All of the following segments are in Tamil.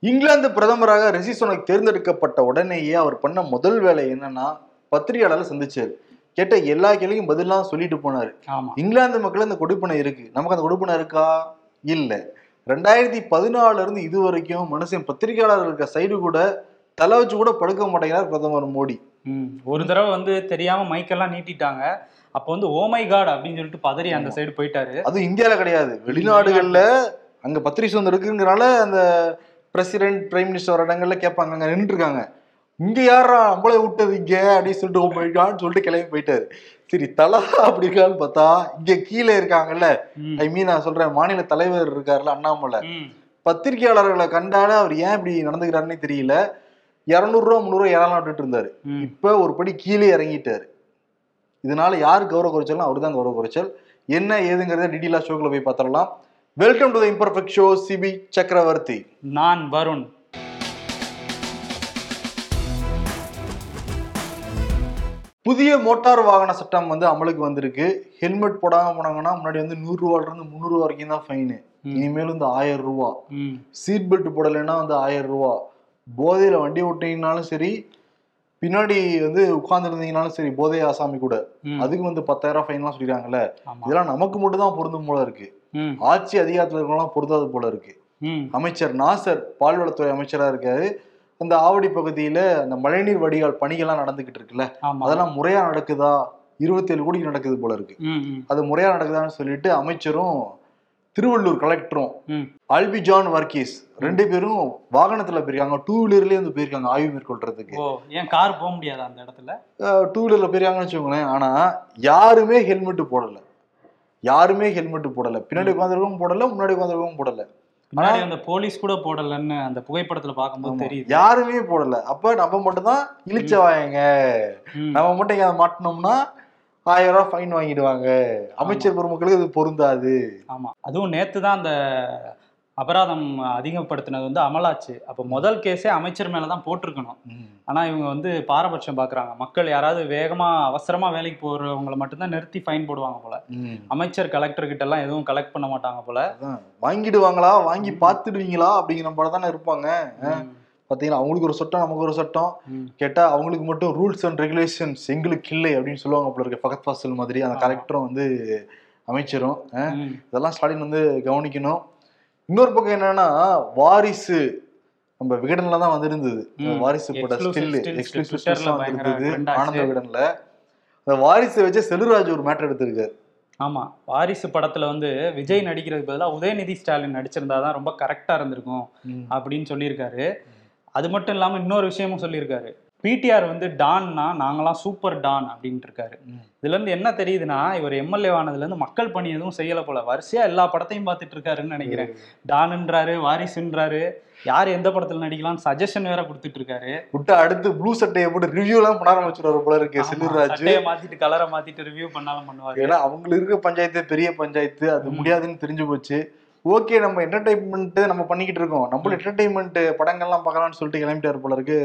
இங்கிலாந்து பிரதமராக ரிஷி சுனக் தேர்ந்தெடுக்கப்பட்ட உடனேயே அவர் பண்ண முதல் வேலை என்னன்னா பத்திரிகையாளரை சந்திச்சாரு. கேட்ட எல்லா கேள்வியும் பதிலாம் சொல்லிட்டு போனாரு. இங்கிலாந்து மக்கள் அந்த கொடுப்பனை இருக்கு. நமக்கு அந்த கொடுப்பனை இருக்கா? இல்ல. ரெண்டாயிரத்தி பதினாலுல இருந்து இது வரைக்கும் மனுஷன் பத்திரிகையாளர் இருக்க சைடு கூட தலை வச்சு கூட படுக்க மாட்டேங்கிறார் பிரதமர் மோடி. ம். ஒரு தடவை வந்து தெரியாம மைக்கெல்லாம் நீட்டிட்டாங்க. அப்போ வந்து ஓமை காட் அப்படின்னு சொல்லிட்டு பதறி அந்த சைடு போயிட்டாரு. அதுவும் இந்தியால கிடையாது. வெளிநாடுகள்ல அங்க பத்திரிகை சுதந்திரம் இருக்குங்கிறனால அந்த பிரசிடென்ட் பிரைம் மினிஸ்டர் இடங்கள்ல கேட்பாங்க அங்க நின்றுட்டு இருக்காங்க இங்க யாரா நம்மளே விட்டது இங்க அப்படின்னு சொல்லிட்டு போயிட்டான்னு சொல்லிட்டு கிளம்பி போயிட்டாரு. சரி தலா அப்படி இருக்கான்னு பார்த்தா இங்க கீழே இருக்காங்கல்ல. ஐ மீன் நான் சொல்றேன் மாநில தலைவர் இருக்காருல்ல அண்ணாமலை. பத்திரிகையாளர்களை கண்டாலே அவர் ஏன் இப்படி நடந்துக்கிறாருன்னே தெரியல. இரநூறுவா முந்நூறுவா ஏழாம் விட்டுட்டு இருந்தாரு. இப்ப ஒரு படி கீழே இறங்கிட்டாரு. இதனால யார் கௌரவ குறைச்சலும் அவர் தான் கௌரவ குறைச்சல். என்ன ஏதுங்கிறத டீட்டெயிலா ஷோக்குள்ள போய் பார்த்துடலாம். Welcome to the imperfect show Cibi Chakravarthy நான் வருண். புதிய மோட்டார் வாகன சட்டம் வந்து அமலுக்கு வந்திருக்கு. ஹெல்மெட் போடாம போனாங்கன்னா முன்னாடி வந்து நூறு ரூபால இருந்து முந்நூறு வரைக்கும் தான் ஃபைனு. இனிமேல் வந்து ஆயிரம் ரூபா. சீட் பெல்ட் போடலைன்னா வந்து ஆயிரம் ரூபா. போதையில வண்டி ஓட்டினீங்கனாலும் சரி பின்னாடி வந்து உட்கார்ந்துருந்தீங்கனாலும் சரி போதை ஆசாமி கூட. அதுக்கு வந்து பத்தாயிரம் ஃபைன்லாம் சொல்லிடுறாங்கல்ல. இதெல்லாம் நமக்கு மட்டும் தான் பொருந்தும் போல இருக்கு. ஆட்சி அதிகாரத்துல இருக்கலாம் பொருந்தாது போல இருக்கு. அமைச்சர் நாசர் பால்வளத்துறை அமைச்சரா இருக்காரு அந்த ஆவடி பகுதியில அந்த மழைநீர் வடிகால் பணிகள்லாம் நடந்துகிட்டு இருக்குல்ல அதெல்லாம் முறையா நடக்குதா இருபத்தேழு கோடிக்கு நடக்குது போல இருக்கு. அது முறையா நடக்குதான்னு சொல்லிட்டு அமைச்சரும் திருவள்ளூர் கலெக்டரும். அல்பி ஜான் வர்கீஸ் ரெண்டு பேரும் வாகனத்துல போயிருக்காங்க. டூ வீலர்லயே வந்து போயிருக்காங்க ஆய்வு மேற்கொள்றதுக்கு. ஏன் கார் போக முடியாதா அந்த இடத்துல? டூ வீலர்ல போயிருக்காங்கன்னு வச்சுக்கோங்களேன். ஆனா யாருமே ஹெல்மெட் போடல. யாருமே ஹெல்மெட் போடல. பின்னாடி உட்காந்துருக்கவும் போடல முன்னாடி உட்காந்துருக்கவும் போடல. முன்னாடி அந்த போலீஸ் கூட போடலன்னு அந்த புகைப்படத்துல பார்க்கும்போது. தெரியுது. யாருமே போடல. அப்ப நம்ம மட்டும் தான் இழிச்சவாயங்க. நம்ம மட்டும் மாட்டினோம்னா ஆயிரம் ரூபாய் ஃபைன் வாங்கிடுவாங்க. அமைச்சர் பெருமக்களுக்கு இது பொருந்தாது. ஆமா. அதுவும் நேத்து தான் அந்த அபராதம் அதிகப்படுத்தினது வந்து அமலாச்சு. அப்போ முதல் கேஸே அமைச்சர் மேல தான் போட்டிருக்கணும். ஆனா இவங்க வந்து பாரபட்சம் பாக்குறாங்க. மக்கள் யாராவது வேகமா அவசரமா வேலைக்கு போறவங்கள மட்டும்தான் நிறுத்தி ஃபைன் போடுவாங்க போல. அமைச்சர் கலெக்டர் கிட்ட எல்லாம் எதுவும் கலெக்ட் பண்ண மாட்டாங்க போல. வாங்கிடுவாங்களா? வாங்கி பார்த்துடுவீங்களா? அப்படிங்கிற போல தானே இருப்பாங்க. ம். பாத்தீங்களா? அவங்களுக்கு ஒரு சட்டம் நமக்கு ஒரு சட்டம். ம். கேட்டா அவங்களுக்கு மட்டும் ரூல்ஸ் அண்ட் ரெகுலேஷன்ஸ் எங்களுக்கு இல்லை அப்படின்னு சொல்லுவாங்க போல இருக்கு. ஃபகத் ஃபாசில் மாதிரி அந்த ஆமா. கலெக்டரும் வந்து அமைச்சரும். இதெல்லாம் ஸ்டாலின் வந்து கவனிக்கணும். இன்னொரு பக்கம் என்னன்னா வாரிசு நம்ம விகடன்ல தான் வந்திருந்தது. வாரிசு போட்ட ஸ்டில் எக்ஸ்க்ளூசிவ் வந்திருந்தது. ஆனந்த விகடன்ல. அந்த வாரிசை வச்சு செல்வராஜ் ஒரு மேட்டர் எடுத்திருக்காரு. ஆமா. வாரிசு படத்துல வந்து விஜய் நடிக்கிறதுக்கு பதிலா உதயநிதி ஸ்டாலின் நடிச்சிருந்தாதான் ரொம்ப கரெக்டா இருந்திருக்கும் அப்படின்னு சொல்லியிருக்காரு. அது மட்டும் இல்லாம இன்னொரு விஷயமும் சொல்லியிருக்காரு. பிடிஆர் வந்து டான்னா நாங்களாம் சூப்பர் டான் அப்படின்ட்டு இருக்காரு ம். இதுல இருந்து என்ன தெரியுதுன்னா இவர் எம்எல்ஏ ஆனதுல இருந்து மக்கள் பணி எதுவும் செய்யல போல. வரிசையா எல்லா படத்தையும் பார்த்துட்டு இருக்காருன்னு நினைக்கிறேன் டான்ன்றாரு வாரிசுன்றாரு யார் எந்த படத்துல நடிக்கலாம்னு சஜஷன் வேற கொடுத்துட்டு இருக்காரு விட்டு அடுத்து ப்ளூ சட்டையை போட்டு ரிவ்யூ எல்லாம் பண்ண ஆரம்பிச்சிருவாரு போல இருக்கு செல்லூர்ராஜ் மாத்திட்டு கலரை மாத்திட்டு ரிவ்யூ பண்ணாலும் பண்ணுவாரு. ஏன்னா அவங்களுக்கு இருக்க பஞ்சாயத்து பெரிய பஞ்சாயத்து அது. முடியாதுன்னு தெரிஞ்சு போச்சு. ஓகே நம்ம என்டர்டைன்மெண்ட் நம்ம பண்ணிக்கிட்டு இருக்கோம். நம்மளும் என்டர்டைன்மெண்ட் படங்கள்லாம் பார்க்கலாம்னு சொல்லிட்டு கிளம்பிட்டாரு போல இருக்கு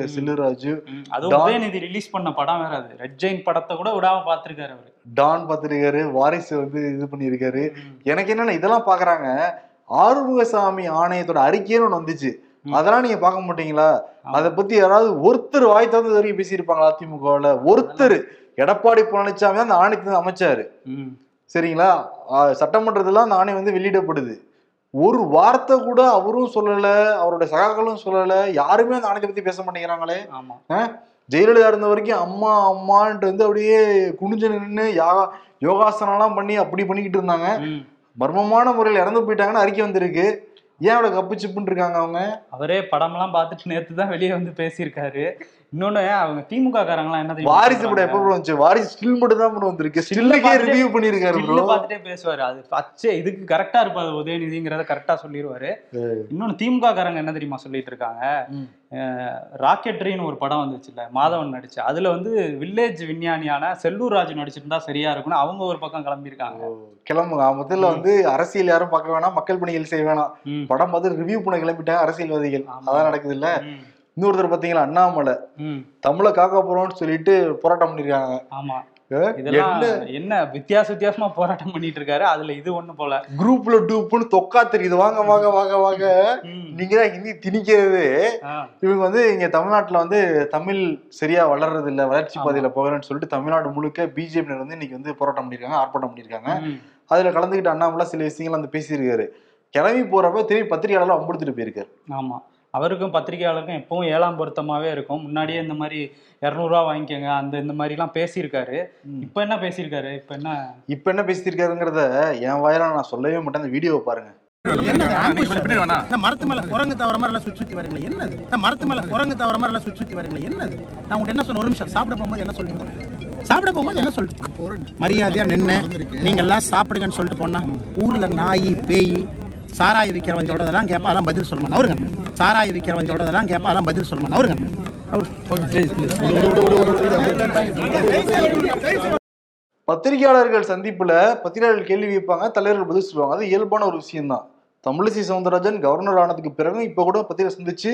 ம், அதுவும். உதயநிதி ரிலீஸ் பண்ண படம் வேற அது. ரெட் ஜெயின் படத்தை கூட விடாம பாத்துருக்காரு அவரு. டான் பார்த்திருக்காரு வாரிசு வந்து இது பண்ணியிருக்காரு. எனக்கு என்னன்னா இதெல்லாம் பாக்குறாங்க ஆறுமுகசாமி ஆணையத்தோட அறிக்கைன்னு ஒண்ணு வந்துச்சு. அதெல்லாம் நீங்க பார்க்க மாட்டீங்களா. அதை பத்தி யாராவது ஒருத்தர் வாய் தந்து வரைக்கும் பேசியிருப்பாங்களா அதிமுகவுல? ஒருத்தர். எடப்பாடி பழனிசாமி தான் அந்த ஆணையத்தை அமைச்சாரு. சரிங்களா? சட்டமன்றத்துல அந்த ஆணை வந்து வெளியிடப்படுது. ஒரு வார்த்தை கூட அவரும் சொல்லல அவருடைய சகாக்களும் சொல்லல யாருமே அந்த ஆணையத்தை பத்தி பேச மாட்டேங்கிறாங்களே. ஆமா. ஜெயலலிதா இருந்த வரைக்கும் அம்மா அம்மான்ட்டு வந்து அப்படியே குனிஞ்சு நின்று யோகா யோகாசனம்லாம் பண்ணி அப்படி பண்ணிக்கிட்டு இருந்தாங்க. மர்மமான முறையில் இறந்து போயிட்டாங்கன்னு அறிக்கை வந்திருக்கு. ஏன் அவ்வளோ கப்பு சிப்புன்னு இருக்காங்க அவங்க? அவரே படம்லாம் பார்த்துட்டு நேத்து தான் வெளியே வந்து பேசியிருக்காரு. இன்னொன்னு அவங்க திமுக காரங்களாம் என்ன தெரியுமா வாரிசு படம் எப்போ வந்துச்சு? வாரிசு ஸ்டில் மட்டும் தான் bro வந்திருக்கு. ஸ்டில்லுக்கே ரிவ்யூ பண்ணியிருக்காரு ப்ரோ பார்த்துட்டே பேசுவாரு. அது அச்சே இதுக்கு கரெக்டா இருப்பாரு உதயநிதிங்கிறத கரெக்டா சொல்லிடுவாரு இன்னொன்னு திமுக காரங்க என்ன தெரியுமா சொல்லிட்டு இருக்காங்க. ராக்கெட்ரின்னு ஒரு படம் வந்துச்சுல்ல மாதவன் நடிச்சு. அதுல வந்து வில்லேஜ் விஞ்ஞானியான செல்லூர் ராஜு நடிச்சிருந்தா சரியா இருக்கும்னு அவங்க ஒரு பக்கம் கிளம்பியிருக்காங்க. கிளம்புங்க. முதல்ல வந்து அரசியல் யாரும் பார்க்க வேணாம் மக்கள் பணிகள் செய்ய வேணாம். படம் பார்த்து ரிவ்யூ பண்ண கிளம்பிட்டாங்க அரசியல்வாதிகள். அதான் நடக்குது இல்ல. இன்னொருத்தர் பாத்தீங்களா அண்ணாமலை. தமிழை காக்க போறோம்னு சொல்லிட்டு போராட்டம் பண்ணிருக்காங்க. ஆமா. இதெல்லாம் என்ன? வித்தியாச வித்தியாசமா போராட்டம் பண்ணிட்டு இருக்காரு அதுல இது ஒண்ணு போல. குரூப்ல டூப்னு தொக்கா தெரியுது. வாங்க வாங்க வாங்க வாங்க. நீங்க தான் ஹிந்தி திணிக்கிறது. இவங்க வந்து இங்க தமிழ்நாட்டுல வந்து தமிழ் சரியா வளர்றது இல்ல வளர்ச்சி. பாதையில போகிறேன்னு சொல்லிட்டு தமிழ்நாடு முழுக்க பிஜேபி வந்து இன்னைக்கு வந்து போராட்டம் பண்ணிருக்காங்க ஆர்ப்பாட்டம் பண்ணிருக்காங்க. அதுல கலந்துக்கிட்டு அண்ணாமலை சில விஷயங்கள் வந்து பேசியிருக்காரு. கிளம்பி போறப்ப திரும்பி பத்திரிகையாளர் அம்படுத்துட்டு போயிருக்காரு. ஆமா. அவருக்கும் பத்திரிகையாளருக்கும் எப்பவும் ஏழாம் பொருத்தமாவே இருக்கும். முன்னாடியே இந்த மாதிரி இரநூறுவா வாங்கிக்கோங்க அந்த இந்த மாதிரி எல்லாம் பேசியிருக்காரு இப்ப என்ன பேசியிருக்காரு? இப்ப என்ன? இப்ப என்ன பேசியிருக்காருங்கிறத என் வாயில நான் சொல்லவே மாட்டேன். அந்த வீடியோவை பாருங்க. மரத்து மேல குரங்கு தவற மாதிரி எல்லாம் சுத்தி சுத்தி வரீங்களா என்னது? மரத்து மேல குரங்கு தவற மாதிரி எல்லாம் சுத்தி சுத்தி வரீங்களா என்னது? நான் உங்கள்கிட்ட என்ன சொன்ன ஒரு நிமிஷம். சாப்பிட போகும்போது என்ன சொல்லிட்டு சாப்பிட போகும்போது என்ன சொல்லிட்டு மரியாதையா நின்று நீங்க எல்லாம் சாப்பிடுங்கன்னு சொல்லிட்டு போனா ஊர்ல நாய் பேய் சாராய விற்கிறவன் சொல்றதெல்லாம் கேட்பா அதெல்லாம் பதில் சொல்லணும் அவருங்க. சாராய விற்கிறவன் சொல்றதெல்லாம் கேட்பா அதெல்லாம் பதில் சொல்லணும் அவருங்க. அவர். பத்திரிகையாளர்கள் சந்திப்புல பத்திரிகையாளர்கள் கேள்வி வைப்பாங்க தலைவர்கள் பதில் சொல்லுவாங்க. அது இயல்பான ஒரு விஷயம்தான். தமிழிசை சவுந்தரராஜன் கவர்னர் ஆனதுக்கு பிறகு இப்ப கூட பத்திரிகை சந்திச்சு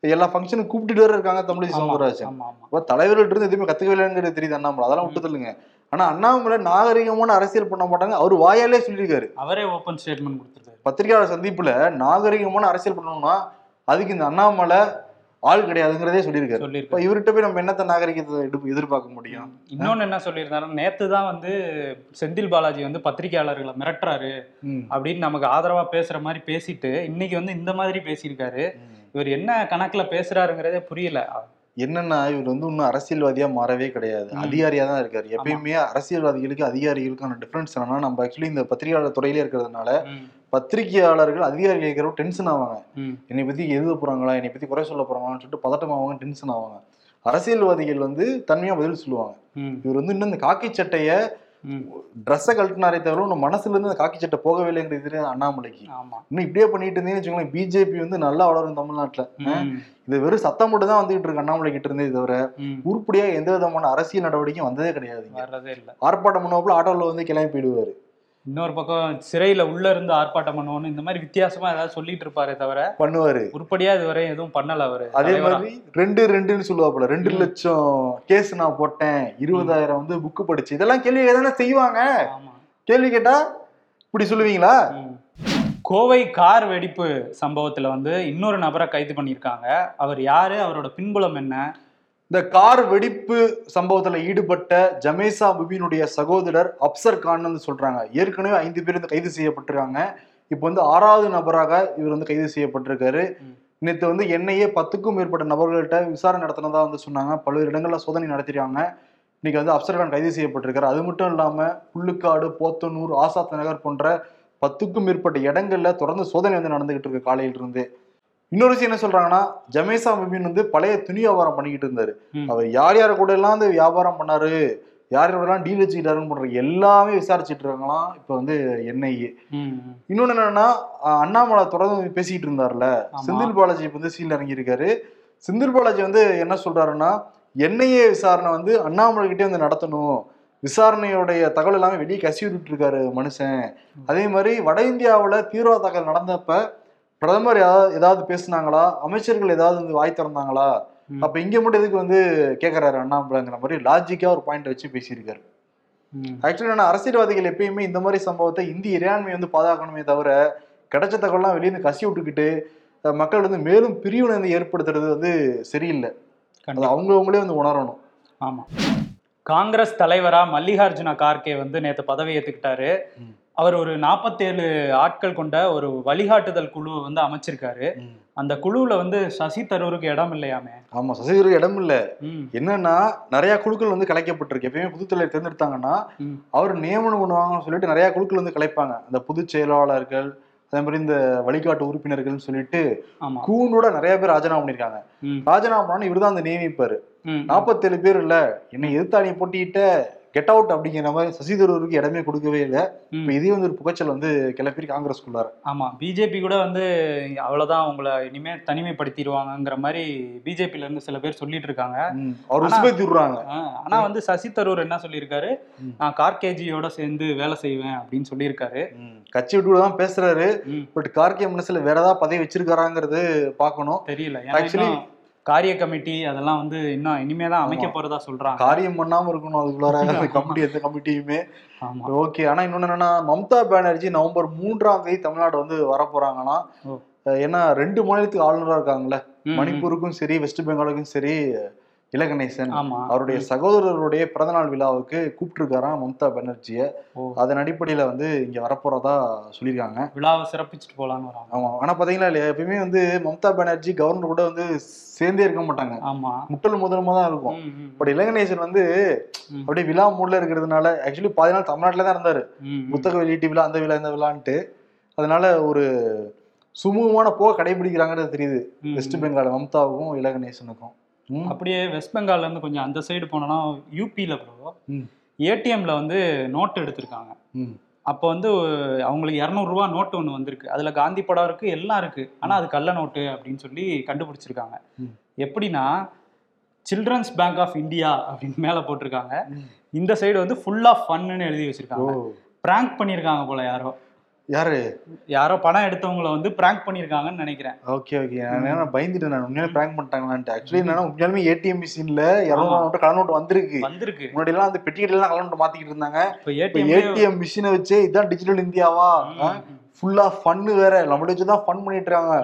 எல்லா ஃபங்க்ஷனும் கூப்பிட்டுட்டு வர இருக்காங்க தமிழிசை சவுந்தரராஜன். அப்ப தலைவர்கள்ட்ட இருந்து எதுவுமே கத்துக்கலைங்கிறது தெரியுது அண்ணாமலை. அதெல்லாம் விட்டு தள்ளுங்க ஆனா அண்ணாமலை நாகரிகமான அரசியல் பண்ண மாட்டாங்க. அவர் வாயாலே சொல்லியிருக்காரு. அவரே ஓப்பன் ஸ்டேட்மெண்ட் கொடுத்துருக்காரு. பத்திரிகையாளர் சந்திப்புல நாகரிகமான அரசியல் பண்ணணும்னா அதுக்கு இந்த அண்ணாமலை ஆள் கிடையாதுங்கிறதே சொல்லியிருக்காரு. சொல்லியிருக்காரு. இவர்கிட்ட போய் நம்ம என்னத்த நாகரிகத்தை எதிர்பார்க்க முடியும்? இன்னொன்னு என்ன சொல்லியிருந்தாரு நேத்து தான் வந்து செந்தில் பாலாஜி வந்து பத்திரிகையாளர்களை மிரட்டுறாரு. அப்படின்னு நமக்கு ஆதரவா பேசுற மாதிரி பேசிட்டு இன்னைக்கு வந்து இந்த மாதிரி பேசியிருக்காரு. இவர் என்ன கணக்குல பேசுறாருங்கிறதே புரியல. என்னன்னா இவர் வந்து இன்னும் அரசியல்வாதியா மாறவே கிடையாது. ம். அதிகாரியா தான் இருக்காரு. எப்பயுமே அரசியல்வாதிகளுக்கு அதிகாரிகளுக்கான டிஃபரன்ஸ் என்னன்னா நம்ம ஆக்சுவலி இந்த பத்திரிகையாளர் துறையிலே இருக்கிறதுனால பத்திரிகையாளர்கள் அதிகாரிகள் இருக்கிறவங்க டென்ஷன் ஆவாங்க. என்னை பத்தி எழுத போறாங்களா? என்னை பத்தி குறை சொல்ல போறாங்களான்னு சொல்லிட்டு பதட்டம் ஆவாங்க டென்ஷன் ஆவாங்க. அரசியல்வாதிகள் வந்து தன்மையா பதில் சொல்லுவாங்க. இவர் வந்து இன்னும் இந்த காக்கி சட்டைய. ட்ரெஸ்ஸை கழட்டினாரே தவிர இன்னும் மனசுல இருந்து அந்த காக்கி சட்டை போகவே இல்லைங்கிறது தெரியுது அண்ணாமலைக்கு. இன்னும் இப்படியே பண்ணிட்டு இருந்தீங்கன்னு வச்சுக்கோங்களேன் பிஜேபி வந்து நல்லா வளரும் தமிழ்நாட்டுல. இது வெறும் சத்தம் மட்டும் தான் வந்துகிட்டு இருக்கு அண்ணாமலை கிட்ட இருந்தே தவிர ம். உருப்படியா எந்த விதமான அரசியல் நடவடிக்கையும் வந்ததே கிடையாது ஆர்ப்பாட்டம் பண்ணாப்புல ஆட்டோல வந்து கிளம்பி போயிடுவாரு. இன்னொரு பக்கம் சிறையில உள்ள இருந்து ஆர்ப்பாட்டம் பண்ணுவோம்னு இந்த மாதிரி வித்தியாசமா ஏதாவது சொல்லிட்டு இருப்பாரே தவிர பண்ணுவாரு. உருப்படியா இதுவரை எதுவும் பண்ணல அவரு. அதே. மாதிரி ரெண்டு ரெண்டுன்னு சொல்லுவாப்புல ரெண்டு. லட்சம் கேஸ் நான் போட்டேன் இருபதாயிரம் வந்து புக்கு படிச்சு. இதெல்லாம் கேள்வி தானே செய்வாங்க? கேள்வி கேட்டா இப்படி சொல்லுவீங்களா. கோவை கார் வெடிப்பு சம்பவத்துல வந்து இன்னொரு நபரை கைது பண்ணியிருக்காங்க. அவர் யாரு? அவரோட பின்புலம் என்ன? இந்த கார் வெடிப்பு சம்பவத்துல ஈடுபட்ட ஜமேசா பிபினுடைய சகோதரர் அப்சர் கான் வந்து சொல்றாங்க. ஏற்கனவே ஐந்து பேர் வந்து கைது செய்யப்பட்டிருக்காங்க. இப்போ வந்து ஆறாவது நபராக இவர் வந்து கைது செய்யப்பட்டிருக்காரு. நேற்று வந்து என்ஐஏ பத்துக்கும் மேற்பட்ட நபர்கள்ட்ட விசாரணை நடத்தினதா வந்து சொன்னாங்க. பல்வேறு இடங்கள்ல சோதனை நடத்திருக்காங்க. இன்னைக்கு வந்து அப்சர் கான் கைது செய்யப்பட்டிருக்காரு. அது மட்டும் இல்லாம புல்லுக்காடு போத்தனூர் ஆசாத் நகர் போன்ற பத்துக்கும் மேற்பட்ட இடங்கள்ல தொடர்ந்து சோதனை வந்து நடந்துகிட்டு இருக்கு காலையில இருந்து இன்னொரு விஷயம் என்ன சொல்றாங்கன்னா ஜமேசா பிபின் வந்து பழைய துணி வியாபாரம் பண்ணிக்கிட்டு இருந்தாரு. அவர் யார் யார் கூட எல்லாம் வந்து வியாபாரம் பண்ணாரு? யார் யாரெல்லாம் டீல் வச்சுக்கிட்டாருன்னு போன்ற எல்லாமே விசாரிச்சுட்டு இருக்காங்களாம் இப்போ வந்து என்ஐஏ. இன்னொன்னு என்னன்னா அண்ணாமலை தொடர்ந்து பேசிட்டு இருந்தார்ல. செந்தில் பாலாஜி இப்ப வந்து சீல் இறங்கியிருக்காரு. செந்தில் பாலாஜி வந்து என்ன சொல்றாருன்னா என்ஐஏ விசாரணை வந்து அண்ணாமலை கிட்டே வந்து நடத்தணும். விசாரணையோடைய தகவல் எல்லாமே வெளியே கசி விட்டுட்டு இருக்காரு மனுஷன். அதே மாதிரி வட இந்தியாவுல தீவிரவாத தாக்கல் நடந்தப்ப பிரதமர் ஏதாவது பேசுனாங்களா அமைச்சர்கள் ஏதாவது வந்து வாய் திறந்தாங்களா. அப்ப இங்க மட்டும் எதுக்கு வந்து கேக்குறாரு அண்ணாமலைங்கிற மாதிரி லாஜிக்கா ஒரு பாயிண்ட் வச்சு பேசியிருக்காரு. ஆக்சுவலி நான் அரசியல்வாதிகள் எப்பயுமே இந்த மாதிரி சம்பவத்தை இந்திய இறையாண்மை வந்து பாதுகாக்கணுமே தவிர கிடைச்ச தகவல்லாம் வெளியே கசி விட்டுக்கிட்டு மக்கள் வந்து மேலும் பிரிவினை ஏற்படுத்துறது வந்து சரியில்லை கண்டிப்பா. அவங்கவுங்களே வந்து உணரணும் ஆமா காங்கிரஸ் தலைவரா மல்லிகார்ஜுன கார்கே வந்து நேத்து பதவி ஏத்துக்கிட்டாரு ம். அவர் ஒரு நாற்பத்தேழு ஆட்கள் கொண்ட ஒரு வழிகாட்டுதல் குழு வந்து அமைச்சிருக்காரு. அந்த குழுவுல வந்து சசி தரூருக்கு இடம் இல்லையாமே? ஆமா சசிகருக்கு இடம் இல்ல. என்னன்னா நிறைய குழுக்கள் வந்து கலைக்கப்பட்டிருக்கு. எப்பயுமே புது தலைவர் தேர்ந்தெடுத்தாங்கன்னா. அவர் நியமனம் பண்ணுவாங்கன்னு சொல்லிட்டு நிறைய குழுக்கள் வந்து கலைப்பாங்க. அந்த பொதுச் செயலாளர்கள் அதே மாதிரி இந்த வழிகாட்டு உறுப்பினர்கள்னு சொல்லிட்டு கூண்டோட நிறைய பேர் ராஜினாமா பண்ணிருக்காங்க. ராஜினாமா பண்ணா இவர் தான் அந்த நியமிப்பாரு நாற்பத்தேழு பேர் இல்ல. என்னை எதிர்த்து நீ போட்டியிட்ட கெட் அவுட் அப்படிங்கிற மாதிரி சசி தரூருக்கு இடமே கொடுக்கவே இல்லை. இப்ப இதே வந்து ஒரு புகைச்சல் வந்து கிளப்பி காங்கிரஸ்குள்ளார ஆமா பிஜேபி கூட வந்து அவ்வளவுதான் உங்களை இனிமே தனிமைப்படுத்திடுவாங்கங்கிற மாதிரி பிஜேபில இருந்து சில பேர் சொல்லிட்டு இருக்காங்க. அவர் உசுபேத்தி விடுறாங்க. ஆனா வந்து சசி தரூர் என்ன சொல்லியிருக்காரு. நான் கார்கேஜியோட சேர்ந்து வேலை செய்வேன் அப்படின்னு சொல்லியிருக்காரு. கட்சி விட்டு தான் பேசுறாரு. பட் கார்கே மனசுல வேற ஏதாவது பதவி வச்சிருக்காராங்கிறது பார்க்கணும். தெரியல. இன்னும் காரிய கமிட்டி அதெல்லாம் வந்து இன்னும் இனிமே தான் அமைக்க போறதா சொல்றாங்க. காரியம் பண்ணாம இருக்கணும் அதுக்குள்ளார கமிட்டி எந்த கமிட்டியுமே. ஓகே ஆனா இன்னொன்னு என்னன்னா மம்தா பானர்ஜி நவம்பர் மூன்றாம் தேதி தமிழ்நாடு வந்து வரப்போறாங்கன்னா ஏன்னா ரெண்டு மாநிலத்துக்கு ஆளுநரா இருக்காங்கல்ல. மணிப்பூருக்கும் சரி வெஸ்ட் பெங்காலுக்கும் சரி இலகணேசன் அவருடைய சகோதரருடைய பிறந்தநாள் விழாவுக்கு கூப்பிட்டுருக்காராம் மம்தா பானர்ஜியை. அதன் அடிப்படையில வந்து இங்க வரப்போறதா சொல்லியிருக்காங்க. விழாவை சிறப்பிச்சுட்டு போலான்னு வராங்க. ஆமா. ஆனா பாத்தீங்களா இல்லையா எப்பயுமே வந்து மம்தா பானர்ஜி கவர்னர் கூட வந்து சேர்ந்தே இருக்க மாட்டாங்க. முட்டல் முதலமா தான் இருக்கும். பட் இலங்கணேசன் வந்து. அப்படியே விழா மூட்ல இருக்கிறதுனால ஆக்சுவலி பாதி நாள் தமிழ்நாட்டுல தான் இருந்தாரு. புத்தக வெளியீட்டு விழா அந்த விழா இந்த விழான்ட்டு. அதனால ஒரு சுமூகமான போக கடைபிடிக்கிறாங்கிறது தெரியுது. வெஸ்ட். பெங்கால் மம்தாவுக்கும் இலகணேசனுக்கும். அப்படியே வெஸ்ட் பெங்கால்ல இருந்து கொஞ்சம் அந்த சைடு போனோம்னா யூபியில ப்ரோ ம். ஏடிஎம்ல வந்து நோட் எடுத்திருக்காங்க. அப்போ வந்து அவங்களுக்கு இரநூறுவா நோட்டு ஒன்று வந்திருக்கு. அதுல காந்தி படம் இருக்கு எல்லாம் இருக்கு. ஆனா அது கள்ள நோட்டு அப்படின்னு சொல்லி கண்டுபிடிச்சிருக்காங்க. எப்படின்னா சில்ட்ரன்ஸ் பேங்க் ஆஃப் இந்தியா அப்படின்னு மேல போட்டிருக்காங்க. இந்த சைடு வந்து ஃபுல் ஆஃப் ஃபன்னு எழுதி வச்சிருக்காங்க. பிராங்க் பண்ணியிருக்காங்க போல யாரோ. யாரு? யாரோ பணம் எடுத்தவங்கள வந்து பிராங்க் பண்ணியிருக்காங்கன்னு நினைக்கிறேன். ஓகே ஓகே நான் பயந்துட்டேன் நான். உண்மையிலே பிராங்க் பண்ணிட்டாங்களான்ட்டு. ஆக்சுவலி என்னன்னா உண்மையாலுமே ஏடிஎம் மிஷின்ல இரநூறு நோட்டு கலர் நோட்டு வந்திருக்கு. வந்திருக்கு. முன்னாடி எல்லாம் அந்த பெட்டிக்கிட்ட எல்லாம் கலர் நோட்டு மாத்திக்கிட்டு இருந்தாங்க. ஏடிஎம் ஏடிஎம் மிஷினை வச்சு இதான் டிஜிட்டல் இந்தியாவா? ஃபுல்லா ஃபன்னு வேற. நம்மள வச்சு தான் ஃபன் பண்ணிட்டு இருக்காங்க.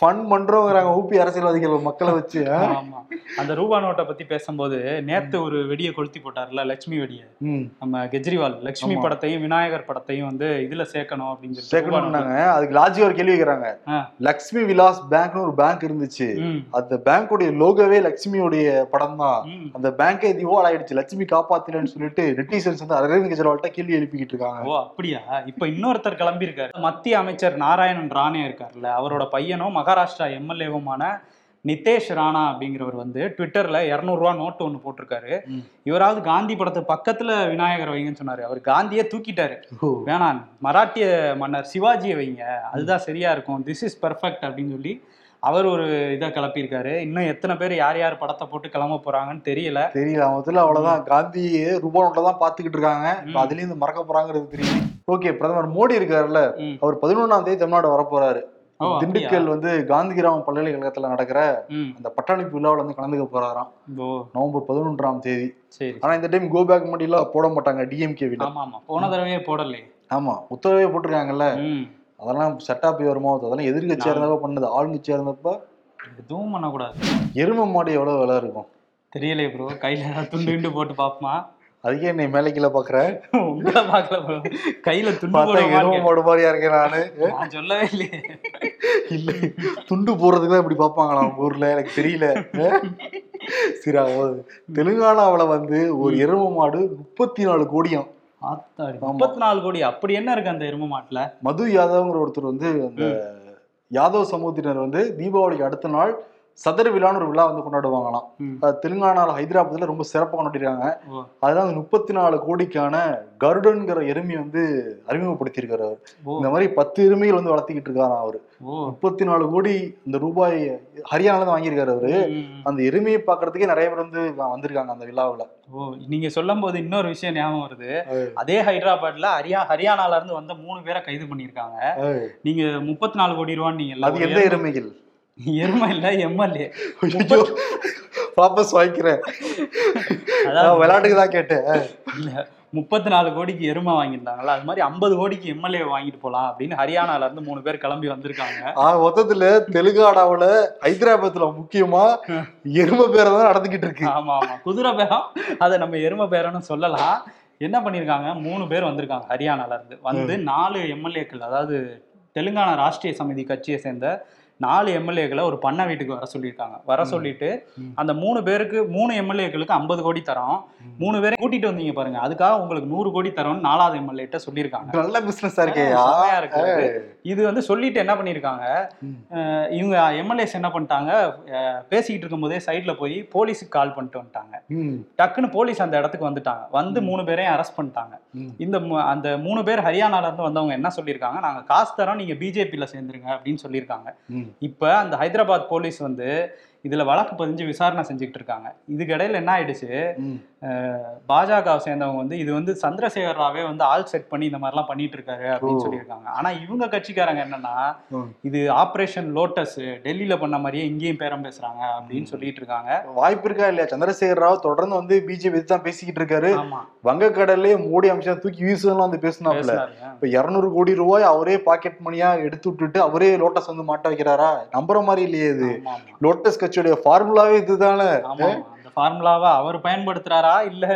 ஃபன் பண்றோங்கிறாங்க ஊபி அரசியல்வாதிகள் மக்களை வச்சு அந்த ரூபா நோட்டை பத்தி பேசும்போது நேத்து ஒரு வெடியை கொளுத்தி போட்டார்ல லட்சுமி வெடியை. நம்ம கெஜ்ரிவால் லட்சுமி. படத்தையும் விநாயகர் படத்தையும் வந்து இதுல சேர்க்கணும் அப்படின்னு சொல்லி. சேர்க்கணும்னாங்க. அதுக்கு லாஜிக் ஒரு கேள்வி கேக்குறாங்க. லக்ஷ்மி விலாஸ் பேங்க்னு ஒரு பேங்க் இருந்துச்சு. அந்த பேங்கோடைய லோகோவே லட்சுமியோடைய படம் தான். அந்த பேங்கே திவால் ஆயிடுச்சு லட்சுமி காப்பாத்தினு சொல்லிட்டு நெட்டிசன்ஸ் வந்து அரவிந்த் கெஜ்ரிவால்கிட்ட கேள்வி எழுப்பிக்கிட்டு இருக்காங்க. ஓ அப்படியா? இப்ப இன்னொருத்தர் கிளம்பி இருக்காரு மத்திய அமைச்சர் நாராயணன் ராணே இருக்கார்ல அவரோட பையனும் மகாராஷ்டிரா எம்எல்ஏவுமான நிதேஷ் ராணா அப்படிங்கிறவர் வந்து ட்விட்டர்ல இரநூறுவா நோட்டு ஒன்று போட்டிருக்காரு. இவராவது காந்தி படத்து பக்கத்துல விநாயகர் வைங்கன்னு சொன்னாரு. அவர் காந்தியே தூக்கிட்டாரு. வேணாம் மராட்டிய மன்னர் சிவாஜியை வைங்க. அதுதான் சரியா இருக்கும். திஸ் இஸ் பெர்ஃபெக்ட் அப்படின்னு சொல்லி அவர் ஒரு இதை கிளப்பியிருக்காரு. இன்னும் எத்தனை பேர் யார் யார் படத்தை போட்டு கிளம்ப போறாங்கன்னு தெரியல. தெரியல முதல்ல அவ்வளவுதான். காந்தி ரூபா நோட்டை தான் பாத்துக்கிட்டு இருக்காங்க. அதுலயும் இந்த மறக்க போறாங்கிறது தெரியும். ஓகே பிரதமர் மோடி இருக்காருல்ல. அவர் பதினொன்னாம் தேதி தமிழ்நாடு வரப்போறாரு? திண்டுக்கல் வந்து காந்திகிராம பல்கலைக்கழகத்துல நடக்கிற அந்த பட்டாணிப்பு விழாவில் வந்து கலந்துக்க போறாராம். நவம்பர் பதினொன்றாம் தேதி. சரி ஆனா இந்த டைம் கோ பேக் எல்லாம் போட மாட்டாங்க டிஎம்கே ஆமா போன தடவையே போடலையே ஆமா உத்தரவே போட்டிருக்காங்கல்ல. அதெல்லாம் செட்டா போய் வருமோ அதெல்லாம் எதிர்கட்சியா இருந்தப்ப பண்ணது ஆளுங்கட்சியா இருந்தப்ப எதுவும் பண்ணக்கூடாது. எரும மாடு எவ்வளவு விலை இருக்கும்? தெரியலையே ப்ரோ கையில துண்டு போட்டு பாப்போமா அதுக்கே என்னை மேலே கீழே பாக்குறேன் உங்களை பார்க்கல. கையில துண்டு போடுவாங்க மாடு மாதிரியா இருக்கேன் நானு. நான் சொல்லவே இல்லையே. இல்ல. துண்டு போடுறதுக்கு தான் இப்படி பார்ப்பாங்களா அவங்க ஊர்ல? எனக்கு தெரியல. சரி தெலுங்கானாவுல வந்து ஒரு எரும மாடு முப்பத்தி நாலு கோடியாம். முப்பத்தி நாலு கோடி. அப்படி என்ன இருக்கு அந்த எரும மாட்டுல? மது யாதவ்ங்கிற ஒருத்தர் வந்து அந்த யாதவ் சமூகத்தினர் வந்து தீபாவளிக்கு அடுத்த நாள் சதர் விழான்னு ஒரு விழா வந்து கொண்டாடுவாங்களாம். தெலுங்கானால ஹைதராபாத்ல ரொம்ப சிறப்பாக கொண்டாடிருக்காங்க. அந்த முப்பத்தி நாலு கோடிக்கான கருடன்கிற எருமையை வந்து அறிமுகப்படுத்தியிருக்காரு அவர். இந்த மாதிரி பத்து எருமைகள் வந்து வளர்த்திக்கிட்டு இருக்காராம் அவரு. முப்பத்தி நாலு கோடி இந்த ரூபாய் ஹரியானால தான் வாங்கியிருக்காரு அவரு. அந்த எருமையை பார்க்கறதுக்கே நிறைய பேர் வந்து வந்திருக்காங்க அந்த விழாவுல. ஓ நீங்க சொல்லும் போது இன்னொரு விஷயம் ஞாபகம் வருது. அது. ஹைதராபாத்ல ஹரியா ஹரியானால இருந்து வந்த மூணு பேரை கைது பண்ணிருக்காங்க நீங்க முப்பத்தி நாலு கோடி ரூபான்னு நீங்க அது எந்த எருமைகள்? எருமை இல்ல எம்எல்ஏ. வாபஸ் வாங்கிக்கிறேன். அதாவது நான் விளையாட்டுக்கு தான் கேட்டேன். இல்ல முப்பத்தி நாலு கோடிக்கு எருமை வாங்கியிருந்தாங்கல்ல அது மாதிரி ஐம்பது கோடிக்கு எம்எல்ஏ வாங்கிட்டு போலாம் அப்படின்னு ஹரியானால இருந்து மூணு பேர் கிளம்பி வந்திருக்காங்க. ஆ, மொத்தத்துல தெலுங்கானாவுல ஹைதராபாத்ல முக்கியமா எருமை பேரை தான் நடந்துகிட்டு இருக்கு. ஆமா ஆமா. குதிரை பேரம் அதை நம்ம எருமை பேரம்னு சொல்லலாம். என்ன பண்ணியிருக்காங்க? மூணு பேர் வந்திருக்காங்க ஹரியானால இருந்து. வந்து நாலு எம்எல்ஏக்கள் அதாவது தெலுங்கானா ராஷ்டிரிய சமிதி கட்சியை சேர்ந்த நாலு எம்எல்ஏக்களை ஒரு பண்ணை வீட்டுக்கு வர சொல்லியிருக்காங்க. வர சொல்லிட்டு. அந்த மூணு பேருக்கு மூணு எம்எல்ஏக்களுக்கு ஐம்பது கோடி தரோம். மூணு பேரை கூட்டிட்டு வந்தீங்க பாருங்க. அதுக்காக உங்களுக்கு நூறு கோடி தரோம்னு நாலாவது எம்எல்ஏட்ட சொல்லியிருக்காங்க. நல்ல பிசினஸா இருக்கு இது. வந்து சொல்லிட்டு என்ன பண்ணியிருக்காங்க? இவங்க எம்எல்ஏஸ் என்ன பண்ணிட்டாங்க? பேசிக்கிட்டு இருக்கும்போதே சைட்ல போய் போலீஸுக்கு கால் பண்ணிட்டு வந்துட்டாங்க. டக்குன்னு போலீஸ் அந்த இடத்துக்கு வந்துட்டாங்க. வந்து மூணு பேரையும் அரெஸ்ட் பண்ணிட்டாங்க. இந்த அந்த மூணு பேர் ஹரியானால இருந்து வந்தவங்க என்ன சொல்லியிருக்காங்க? நாங்க காசு தரோம் நீங்க பிஜேபியில சேர்ந்துருங்க அப்படின்னு சொல்லியிருக்காங்க. இப்போ அந்த ஹைதராபாத் போலீஸ் வந்து இதுல வழக்கு பதிஞ்சு விசாரணை செஞ்சுக்கிட்டு இருக்காங்க. இதுக்கு இடையில என்ன ஆயிடுச்சு? பாஜகவை சேர்ந்தவங்க வந்து இது வந்து சந்திரசேகர் ராவே வந்து ஆள் செட் பண்ணி இந்த மாதிரிலாம் பண்ணிட்டு இருக்காரு அப்படின்னு. சொல்லியிருக்காங்க. ஆனா இவங்க கட்சிக்காரங்க என்னன்னா. இது ஆபரேஷன் லோட்டஸ் டெல்லியில பண்ண மாதிரியே இங்கேயும் பேரம் பேசுறாங்க அப்படின்னு சொல்லிட்டு இருக்காங்க வாய்ப்பு இருக்கா இல்லையா? சந்திரசேகர் ராவ் தொடர்ந்து வந்து பிஜேபி தான் பேசிக்கிட்டு இருக்காரு வங்கக்கடல்லே மோடி அமித்ஷா தூக்கி வீசுலாம் வந்து பேசினாப்ல. இப்ப இருநூறு கோடி ரூபாய் அவரே பாக்கெட் மணியா எடுத்து விட்டுட்டு அவரே லோட்டஸ் வந்து மாட்ட வைக்கிறாரா? நம்புற மாதிரி இல்லையே இது. லோட்டஸ் கட்சியுடைய ஃபார்முலாவே இதுதானே. ஃபார்முலாவை அவர் பயன்படுத்துறாரா? இல்ல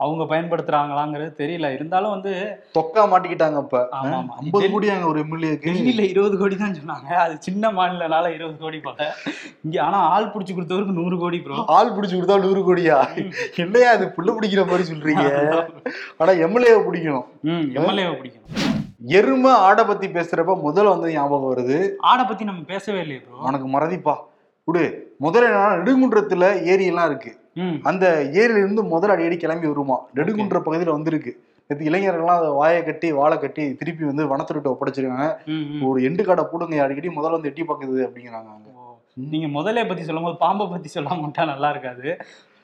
அவங்க பயன்படுத்துறாங்களாங்கிறது தெரியல. இருந்தாலும் வந்து தொக்கா மாட்டிக்கிட்டாங்க அப்ப. ஆமா ஆமா. ஐம்பது கோடி அங்க ஒரு எம்எல்ஏக்கு டெல்லியில இருபது கோடி தான் சொன்னாங்க. அது சின்ன மாநிலனால இருபது கோடி போல. இங்க ஆனா ஆள் புடிச்சு கொடுத்தவருக்கு நூறு கோடி ப்ரோ ஆள் பிடிச்சு கொடுத்தா நூறு கோடியா? என்னையா அது புள்ள பிடிக்கிற மாதிரி சொல்றீங்க? ஆனா எம்எல்ஏ பிடிக்கணும். ம் எம்எல்ஏவை பிடிக்கும் எருமை ஆடை பத்தி பேசுறப்ப முதல்ல வந்து ஞாபகம் வருது. ஆடை பத்தி நம்ம பேசவே இல்லையே ப்ரோ உனக்கு மறதிப்பா. விடு. முதல்ல என்னன்னா நெடுங்குன்றத்துல ஏரி எல்லாம் இருக்கு அந்த ஏரியில இருந்து முதல் அடிக்கடி கிளம்பி வருமா? நெடுங்குன்ற பகுதியில வந்திருக்கு. நேற்று இளைஞர்கள்லாம் அதை வாயை கட்டி வாழை கட்டி திருப்பி வந்து வனத்துறையிட்ட ஒப்படைச்சிருக்காங்க. ஒரு எண்டு காடை போடுங்க அடிக்கடி முதல்ல வந்து எட்டி பார்க்குது அப்படிங்கிறாங்க அங்க. நீங்க முதலே பத்தி சொல்லும்போது பாம்பை பத்தி சொல்லாம விட்டா நல்லா இருக்காது.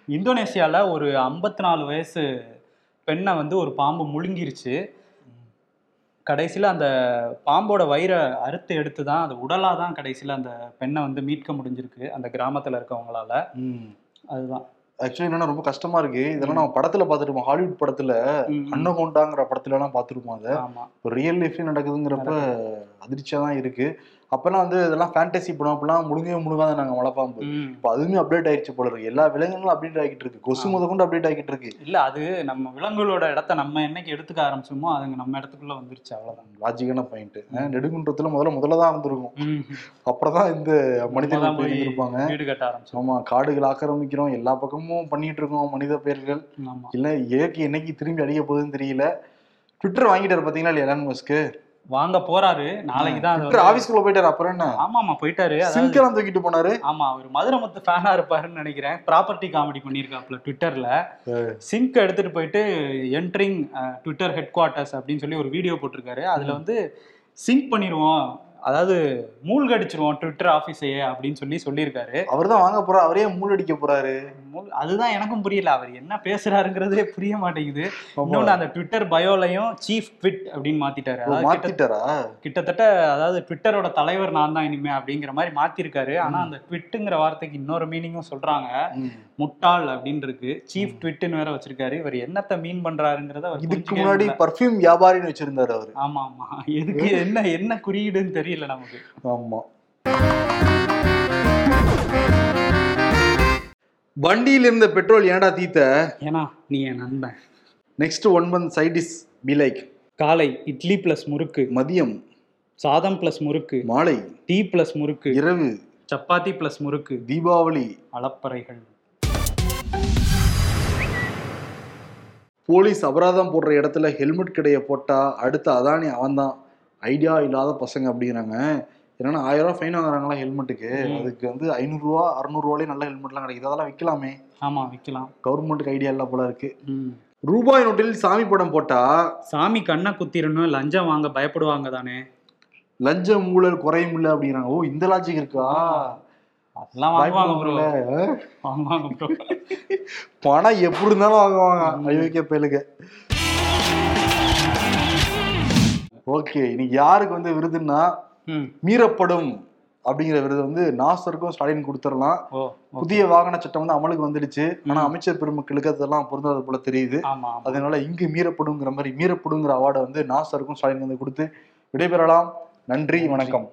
இந்தோனேசியால ஒரு ஐம்பத்தி நாலு வயசு பெண்ணை வந்து ஒரு பாம்பு முழுங்கிருச்சு. கடைசியில் அந்த பாம்போட வயிறை அறுத்து எடுத்து தான் அது உடலாக தான் கடைசியில் அந்த பெண்ணை வந்து மீட்க முடிஞ்சிருக்கு அந்த கிராமத்தில் இருக்கவங்களால. அதுதான். ஆக்சுவலி என்னன்னா ரொம்ப கஷ்டமா இருக்கு. இதெல்லாம் நம்ம படத்துல பார்த்துருப்போம். ஹாலிவுட் படத்துல. அன்னகோண்டாங்கிற படத்துல எல்லாம் பார்த்துருப்போம் அதை. ரியல் லைஃப்ல நடக்குதுங்கிறப்ப அதிர்ச்சியா தான் இருக்கு. அப்பெல்லாம் வந்து இதெல்லாம் ஃபேண்டசி படம் அப்பெல்லாம் முழுங்கவே முழுங்காத நாங்க மலைப்பாம்பு ம். இப்போ அதுவுமே அப்டேட் ஆயிடுச்சு போல இருக்கு. எல்லா விலங்குகளும் அப்டேட் ஆகிட்டு இருக்கு. கொசு. முத கொண்டு அப்டேட் ஆகிட்டு இருக்கு. இல்ல அது நம்ம விலங்குகளோட இடத்த நம்ம என்னைக்கு எடுத்துக்க ஆரம்பிச்சோமோ அதுங்க நம்ம இடத்துக்குள்ள வந்துருச்சு அவ்வளவுதான். லாஜிக்கான பாயிண்ட் நெடுங்குன்றத்துல முதல்ல முதல்ல தான் இருந்திருக்கும். அப்புறம் தான் இந்த மனிதர்கள் போய் இருப்பாங்க வீடு கட்ட ஆரம்பிச்சோம் ஆமா காடுகள் ஆக்கிரமிக்கிறோம். எல்லா பக்கமும் பண்ணிட்டு இருக்கோம் மனித பெயர்கள் இல்ல இயற்கை என்னைக்கு திரும்பி அடிக்க போகுதுன்னு தெரியல. ட்விட்டர் வாங்கிட்டாரு பாத்தீங்களா இல்லையா எலான் மஸ்க்கு வாங்க போறாரு. நாளைக்கு தான் ஆபீஸ்க்குள்ள போயிட்டாரு அப்புறம் என்ன? ஆமா ஆமா போயிட்டாரு. அதாவது சிங்கெல்லாம் தூக்கிட்டு போனாரு. ஆமா அவர் மதுரமுத்து ஃபேனா இருப்பாருன்னு நினைக்கிறேன். ப்ராப்பர்ட்டி காமெடி பண்ணியிருக்காப்ல ட்விட்டர்ல சிங்க் எடுத்துட்டு போயிட்டு என்ட்ரிங் ட்விட்டர் ஹெட் குவார்ட்டர்ஸ் அப்படின்னு சொல்லி ஒரு வீடியோ போட்டிருக்காரு. அதுல வந்து சிங்க் பண்ணிடுவோம் அதாவது மூழ்கடிச்சிருவோம் ட்விட்டர் ஆஃபீஸையே அப்படின்னு சொல்லி சொல்லியிருக்காரு. அவர் தான் வாங்க போறாரு அவரே மூழ்கடிக்க போறாரு. அதுதான் எனக்கும் புரியல அவர் என்ன பேசுறாருங்கிறதே புரிய மாட்டேங்குது. ஆமா. இன்னொன்னு அந்த ட்விட்டர் பயோலையும் சீஃப் ட்விட் அப்படின்னு மாத்திட்டாரு. மாத்திட்டாரா? கிட்டத்தட்ட அதாவது ட்விட்டரோட தலைவர் நான் தான் இனிமே அப்படிங்கிற மாதிரி மாத்திருக்காரு. ஆனா அந்த ட்விட்டுங்கிற வார்த்தைக்கு இன்னொரு மீனிங்கும் சொல்றாங்க. முட்டாள் அப்படின்னு இருக்கு சீஃப் ட்விட்னு வேற வச்சிருக்காரு. இவர் என்னத்த மீன் பண்றாருங்கிறத இதுக்கு முன்னாடி. பர்ஃபியூம் வியாபாரின்னு வச்சிருந்தாரு அவரு. ஆமா ஆமா. எதுக்கு என்ன என்ன குறியீடுன்னு தெரியல நமக்கு. ஆமா. வண்டியில் இருந்த பெட்ரோல் ஏன்டா தீத்த? ஏன்னா நீ என் நண்பன். Next one month side is be like காலை இட்லி பிளஸ் முறுக்கு. மதியம். சாதம் பிளஸ் முறுக்கு. மாலை. டீ பிளஸ் முறுக்கு. இரவு. சப்பாத்தி பிளஸ் முறுக்கு. தீபாவளி. அளப்பறைகள். போலீஸ் அபராதம் போடுற இடத்துல ஹெல்மெட் கிடையை போட்டா அடுத்த அதானி அவன்தான். ஐடியா இல்லாத பசங்க அப்படிங்கிறாங்க. என்னன்னா ஆயிரம் ரூபாய் ஃபைன் வாங்குறாங்களா ஹெல்மெட்டுக்கு. அதுக்கு வந்து ஐநூறுரூவா அறுநூறுவாலே நல்ல ஹெல்மெட்லாம் கிடைக்குது. அதெல்லாம் விற்கலாமே ஆமா விக்கலாம். கவர்மெண்ட்டுக்கு ஐடியா இல்லை போல இருக்கு. ரூபாய் நோட்டில் சாமி படம் போட்டா சாமி கண்ணை குத்திரணும் லஞ்சம் வாங்க பயப்படுவாங்க தானே? லஞ்சம் ஊழல் குறையும் இல்லை அப்படிங்கிறாங்க. ஓ இந்த லாஜிக் இருக்கா? அதெல்லாம் வாங்குவாங்க ப்ரோ? வாங்குவாங்க ப்ரோ பணம் எப்படி இருந்தாலும் வாங்குவாங்க. அயோக்கிய பயலுக்கு ஓகே இன்னைக்கு யாருக்கு வந்து விருதுன்னா மீறப்படும் அப்படிங்கிற விருது வந்து நாசருக்கும் ஸ்டாலின் கொடுத்துடலாம். புதிய வாகன சட்டம் வந்து அமலுக்கு வந்துடுச்சு. ஆனா அமைச்சர் பெருமக்களுக்கு அதெல்லாம் பொருந்தாத போல தெரியுது. அதனால இங்கு மீறப்படுங்கிற மாதிரி மீறப்படுங்கிற அவார்டை வந்து நாசருக்கும் ஸ்டாலின் வந்து கொடுத்து விடைபெறலாம். நன்றி வணக்கம்.